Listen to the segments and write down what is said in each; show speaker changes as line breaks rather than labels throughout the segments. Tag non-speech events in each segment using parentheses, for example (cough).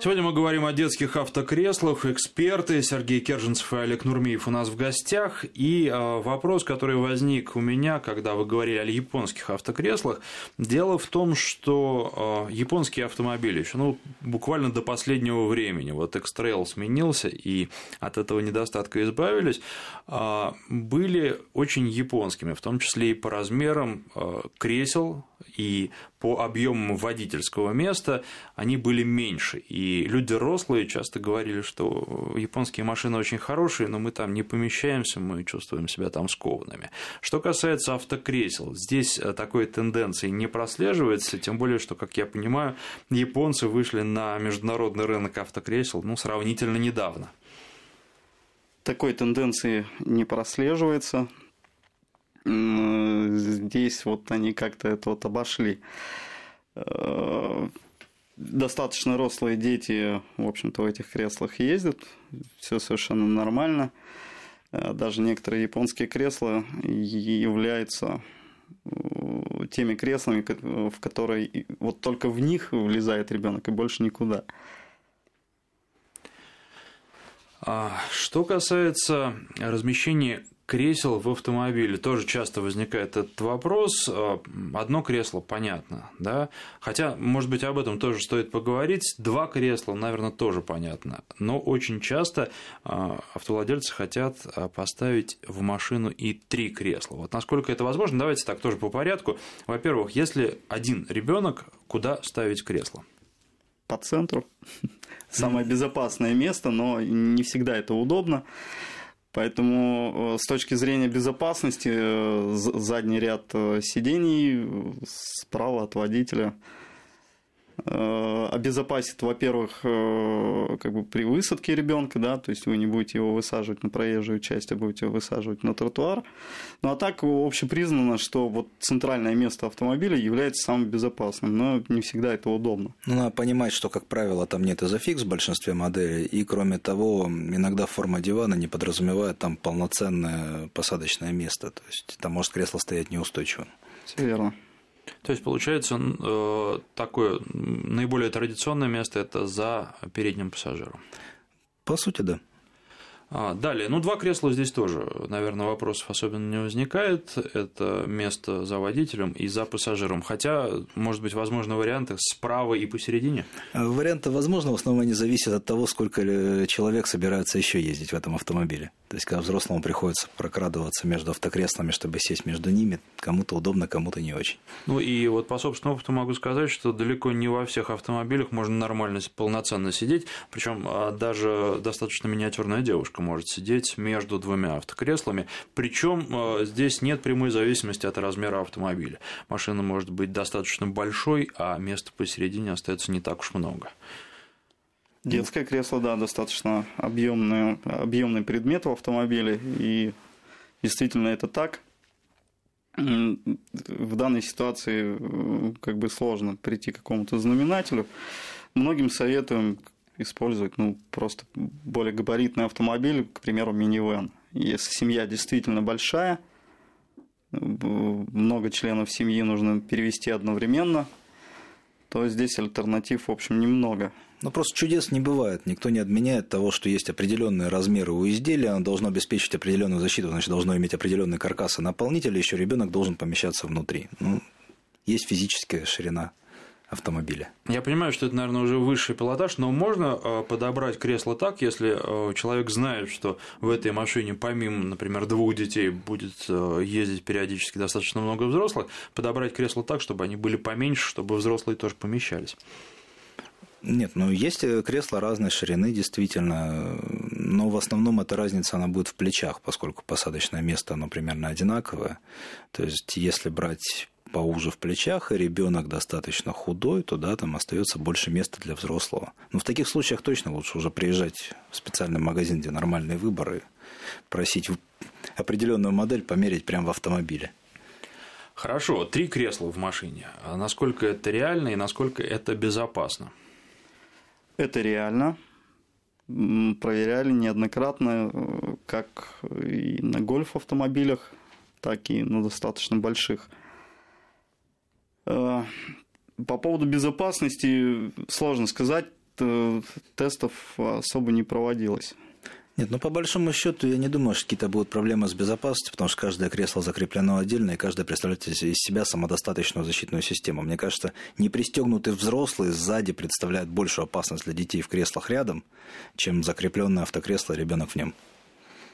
Сегодня мы говорим о детских автокреслах. Эксперты Сергей Керженцев и Олег Нурмиев у нас в гостях. И э, вопрос, который возник у меня, когда вы говорили о японских автокреслах. Дело в том, что э, японские автомобили еще ну, буквально до последнего времени, вот X-Trail сменился, и от этого недостатка избавились, э, были очень японскими, в том числе и по размерам кресел, и по объемам водительского места они были меньше. И люди рослые часто говорили, что японские машины очень хорошие, но мы там не помещаемся, мы чувствуем себя там скованными. Что касается автокресел, здесь такой тенденции не прослеживается, тем более, что, как я понимаю, японцы вышли на международный рынок автокресел ну, сравнительно недавно.
Такой тенденции не прослеживается здесь вот они как-то это вот обошли. Э, достаточно рослые дети, в общем-то, в этих креслах ездят, все совершенно нормально. Э, даже некоторые японские кресла являются э, теми креслами, в которые вот только в них влезает ребенок и больше никуда.
А что касается размещения кресел в автомобиле тоже часто возникает этот вопрос. А, одно кресло, понятно, да? Хотя, может быть, об этом тоже стоит поговорить. Два кресла, наверное, тоже понятно. Но очень часто а, автовладельцы хотят а, поставить в машину и три кресла. Вот насколько это возможно, давайте так тоже по порядку. Во-первых, если один ребенок, куда ставить кресло?
По центру. (laughs) Самое безопасное место, но не всегда это удобно. Поэтому э, с точки зрения безопасности э, задний ряд э, сидений справа от водителя обезопасит, во-первых, э, как бы при высадке ребенка, да, то есть вы не будете его высаживать на проезжую часть, а будете его высаживать на тротуар. Ну а так общепризнано, что вот центральное место автомобиля является самым безопасным, но не всегда это удобно.
Ну, надо понимать, что, как правило, там нет изофикс в большинстве моделей, и кроме того, иногда форма дивана не подразумевает там полноценное посадочное место, то есть там может кресло стоять неустойчивым.
Все верно.
То есть, получается, э, такое наиболее традиционное место – это за передним пассажиром.
По сути, да.
А, далее, ну, два кресла здесь тоже, наверное, вопросов особенно не возникает. Это место за водителем и за пассажиром. Хотя, может быть, возможны варианты справа и посередине?
А, варианты возможны, в основном они зависят от того, сколько человек собирается еще ездить в этом автомобиле. То есть, когда взрослому приходится прокрадываться между автокреслами, чтобы сесть между ними, кому-то удобно, кому-то не очень.
Ну и вот по собственному опыту могу сказать, что далеко не во всех автомобилях можно нормально, полноценно сидеть, причем а, даже достаточно миниатюрная девушка девушка может сидеть между двумя автокреслами. Причем э, здесь нет прямой зависимости от размера автомобиля. Машина может быть достаточно большой, а места посередине остается не так уж много.
Детское кресло, да, достаточно объемный, объемный предмет в автомобиле, и действительно это так. В данной ситуации э, как бы сложно прийти к какому-то знаменателю. Многим советуем использовать ну, просто более габаритный автомобиль, к примеру, минивэн. Если семья действительно большая, много членов семьи нужно перевести одновременно, то здесь альтернатив, в общем, немного.
Ну, просто чудес не бывает. Никто не отменяет того, что есть определенные размеры у изделия, оно должно обеспечить определенную защиту, значит, должно иметь определенный каркас и наполнитель, еще ребенок должен помещаться внутри. Ну, есть физическая ширина автомобиля.
Я понимаю, что это, наверное, уже высший пилотаж, но можно э, подобрать кресло так, если э, человек знает, что в этой машине помимо, например, двух детей будет э, ездить периодически достаточно много взрослых, подобрать кресло так, чтобы они были поменьше, чтобы взрослые тоже помещались.
Нет, ну есть кресла разной ширины, действительно, но в основном эта разница, она будет в плечах, поскольку посадочное место, оно примерно одинаковое. То есть, если брать поуже в плечах, и ребенок достаточно худой, то да, там остается больше места для взрослого. Но в таких случаях точно лучше уже приезжать в специальный магазин, где нормальные выборы, просить определенную модель померить прямо в автомобиле.
Хорошо, три кресла в машине. А насколько это реально и насколько это безопасно?
Это реально. Проверяли неоднократно, э, как и на гольф-автомобилях, так и на достаточно больших По поводу безопасности сложно сказать, тестов особо не проводилось.
Нет, ну по большому счету я не думаю, что какие-то будут проблемы с безопасностью, потому что каждое кресло закреплено отдельно, и каждое представляет из себя самодостаточную защитную систему. Мне кажется, непристегнутый взрослый сзади представляет большую опасность для детей в креслах рядом, чем закрепленное автокресло ребенок в нем.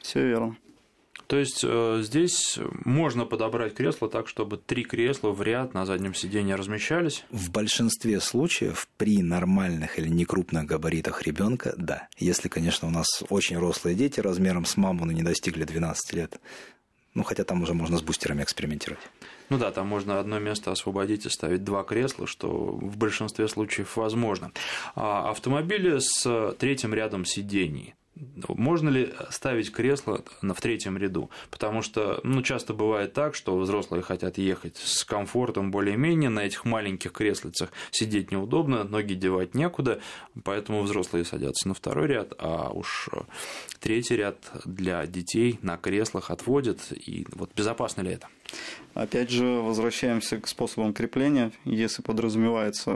Все верно.
То есть э, здесь можно подобрать кресло так, чтобы три кресла в ряд на заднем сиденье размещались?
В большинстве случаев при нормальных или некрупных габаритах ребенка, да. Если, конечно, у нас очень рослые дети размером с маму, но не достигли 12 лет. Ну, хотя там уже можно с бустерами экспериментировать.
Ну да, там можно одно место освободить и ставить два кресла, что в большинстве случаев возможно. А автомобили с третьим рядом сидений можно ли ставить кресло в третьем ряду? Потому что ну, часто бывает так, что взрослые хотят ехать с комфортом более-менее, на этих маленьких креслицах сидеть неудобно, ноги девать некуда, поэтому взрослые садятся на второй ряд, а уж третий ряд для детей на креслах отводят. И вот безопасно ли это?
Опять же, возвращаемся к способам крепления. Если подразумевается,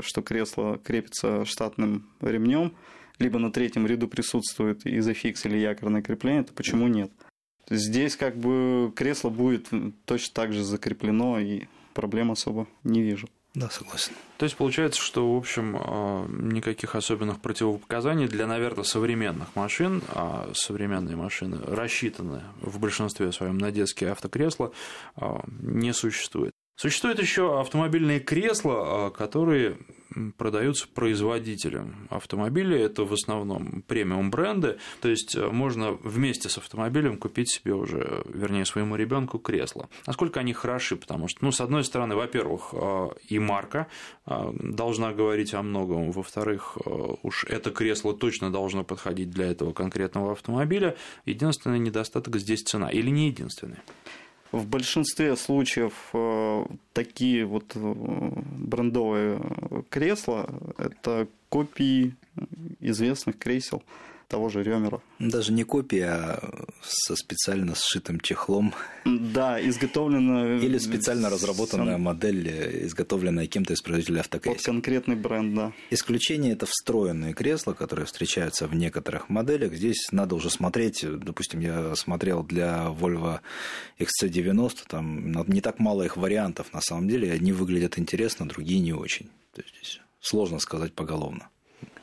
что кресло крепится штатным ремнем, либо на третьем ряду присутствует изофикс или якорное крепление, то почему нет? Здесь как бы кресло будет точно так же закреплено, и проблем особо не вижу.
Да, согласен.
То есть получается, что, в общем, а, никаких особенных противопоказаний для, наверное, современных машин, а современные машины рассчитаны в большинстве своем на детские автокресла, а, не существует. Существуют еще автомобильные кресла, а, которые продаются производителем автомобиля. Это в основном премиум бренды. То есть э, можно вместе с автомобилем купить себе уже, вернее, своему ребенку кресло. Насколько они хороши, потому что, ну, с одной стороны, во-первых, э, и марка э, должна говорить о многом. Во-вторых, уж это кресло точно должно подходить для этого конкретного автомобиля. Единственный недостаток здесь цена. Или не единственный?
В большинстве случаев э, такие вот э, брендовые кресла – это копии известных кресел того же Ремера.
Даже не копия, а со специально сшитым чехлом.
Да, изготовленная...
Или специально разработанная сам... модель, изготовленная кем-то из производителей автокресел.
Под конкретный бренд, да.
Исключение – это встроенные кресла, которые встречаются в некоторых моделях. Здесь надо уже смотреть, допустим, я смотрел для Volvo XC90, там не так мало их вариантов на самом деле, одни выглядят интересно, другие не очень. То есть здесь сложно сказать поголовно.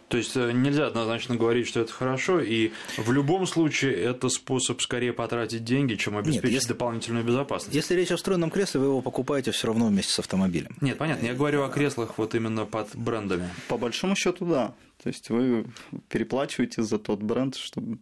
То есть э, нельзя однозначно говорить, что это хорошо, и в любом случае это способ скорее потратить деньги, чем обеспечить Нет, если, дополнительную безопасность.
Если речь о встроенном кресле, вы его покупаете все равно вместе с автомобилем.
Нет, понятно. Я говорю о креслах вот именно под брендами.
По большому счету, да. То есть вы переплачиваете за тот бренд, чтобы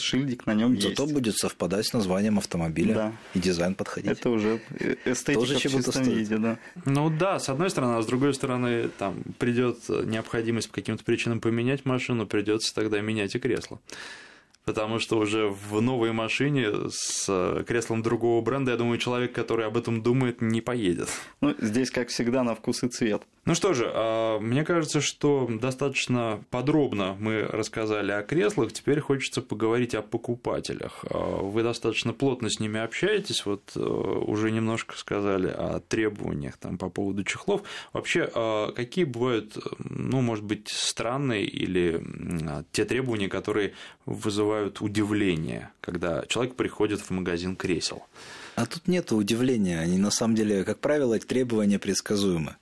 шильдик на нем есть.
Зато будет совпадать с названием автомобиля да. и дизайн подходить.
Это уже эстетика Тоже в чистом виде, да.
Ну да, с одной стороны, а с другой стороны, там придет необходимость по каким-то причинам поменять машину, придется тогда менять и кресло потому что уже в новой машине с э, креслом другого бренда, я думаю, человек, который об этом думает, не поедет.
Ну, здесь, как всегда, на вкус и цвет.
Ну что же, а, мне кажется, что достаточно подробно мы рассказали о креслах, теперь хочется поговорить о покупателях. А, вы достаточно плотно с ними общаетесь, вот э, уже немножко сказали о требованиях там, по поводу чехлов. Вообще, а, какие бывают, ну, может быть, странные или те требования, которые вызывают удивление, когда человек приходит в магазин кресел.
А тут нет удивления. Они на самом деле, как правило, требования предсказуемы.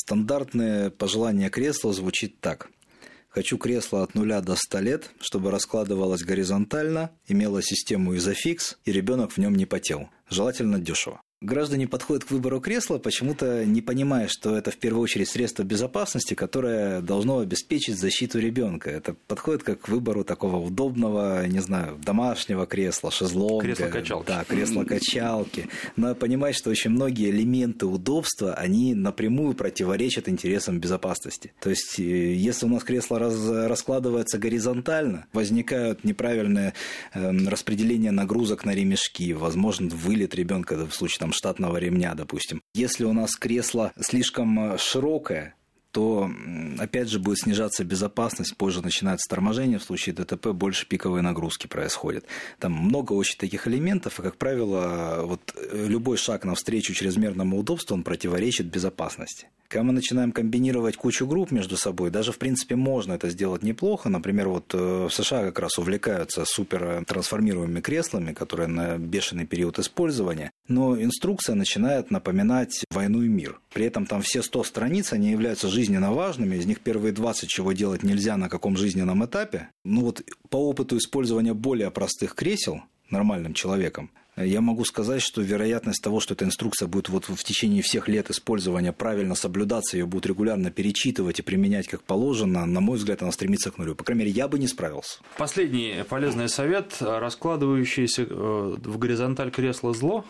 Стандартное пожелание кресла звучит так. Хочу кресло от нуля до 100 лет, чтобы раскладывалось горизонтально, имело систему изофикс, и ребенок в нем не потел. Желательно дешево. Граждане подходят к выбору кресла, почему-то не понимая, что это в первую очередь средство безопасности, которое должно обеспечить защиту ребенка. Это подходит как к выбору такого удобного, не знаю, домашнего кресла, шезлонга.
Кресло-качалки.
Да, кресло-качалки. Но понимать, что очень многие элементы удобства, они напрямую противоречат интересам безопасности. То есть, э, если у нас кресло раз, раскладывается горизонтально, возникают неправильные э, распределения нагрузок на ремешки, возможно, вылет ребенка в случае там, штатного ремня, допустим. Если у нас кресло слишком э, широкое, то опять же будет снижаться безопасность, позже начинается торможение, в случае ДТП больше пиковые нагрузки происходят. Там много очень таких элементов, и, как правило, вот э, любой шаг навстречу чрезмерному удобству, он противоречит безопасности. Когда мы начинаем комбинировать кучу групп между собой, даже в принципе можно это сделать неплохо. Например, вот э, в США как раз увлекаются супер трансформируемыми креслами, которые на бешеный период использования. Но инструкция начинает напоминать «Войну и мир». При этом там все 100 страниц, они являются жизненно важными. Из них первые 20, чего делать нельзя на каком жизненном этапе. Ну вот по опыту использования более простых кресел нормальным человеком, я могу сказать, что вероятность того, что эта инструкция будет вот в течение всех лет использования правильно соблюдаться, ее будут регулярно перечитывать и применять как положено, на мой взгляд, она стремится к нулю. По крайней мере, я бы не справился.
Последний полезный совет, раскладывающийся э, в горизонталь кресла зло,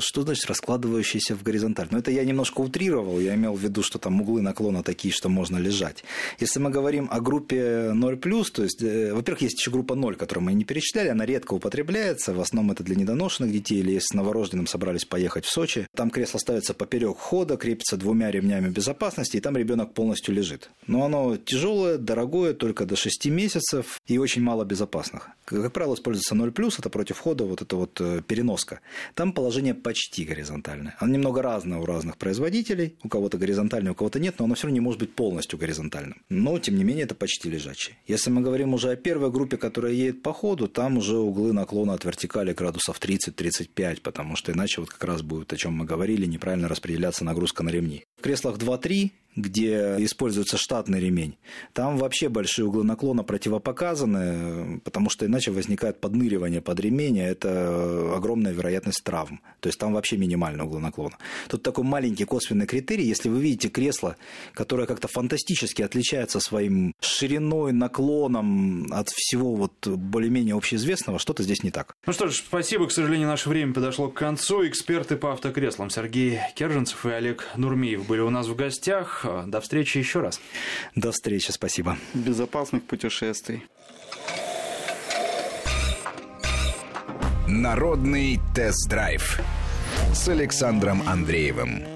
что значит раскладывающийся в горизонталь? Ну, это я немножко утрировал, я имел в виду, что там углы наклона такие, что можно лежать. Если мы говорим о группе 0+, то есть, э, во-первых, есть еще группа 0, которую мы не перечисляли, она редко употребляется, в основном это для недоношенных детей, или если с новорожденным собрались поехать в Сочи, там кресло ставится поперек хода, крепится двумя ремнями безопасности, и там ребенок полностью лежит. Но оно тяжелое, дорогое, только до 6 месяцев и очень мало безопасных. Как правило, используется 0+, это против хода, вот это вот э, переноска. Там положение положение почти горизонтальное. Оно немного разное у разных производителей. У кого-то горизонтальное, у кого-то нет, но оно все равно не может быть полностью горизонтальным. Но, тем не менее, это почти лежачий. Если мы говорим уже о первой группе, которая едет по ходу, там уже углы наклона от вертикали градусов 30-35, потому что иначе вот как раз будет, о чем мы говорили, неправильно распределяться нагрузка на ремни. В креслах 2-3 где используется штатный ремень, там вообще большие углы наклона противопоказаны, потому что иначе возникает подныривание под ремень, а это огромная вероятность травм. То есть там вообще минимальный угол наклона. Тут такой маленький косвенный критерий. Если вы видите кресло, которое как-то фантастически отличается своим шириной, наклоном от всего вот более-менее общеизвестного, что-то здесь не так.
Ну что ж, спасибо. К сожалению, наше время подошло к концу. Эксперты по автокреслам Сергей Керженцев и Олег Нурмиев были у нас в гостях. До встречи еще раз.
До встречи, спасибо.
Безопасных путешествий.
Народный тест-драйв с Александром Андреевым.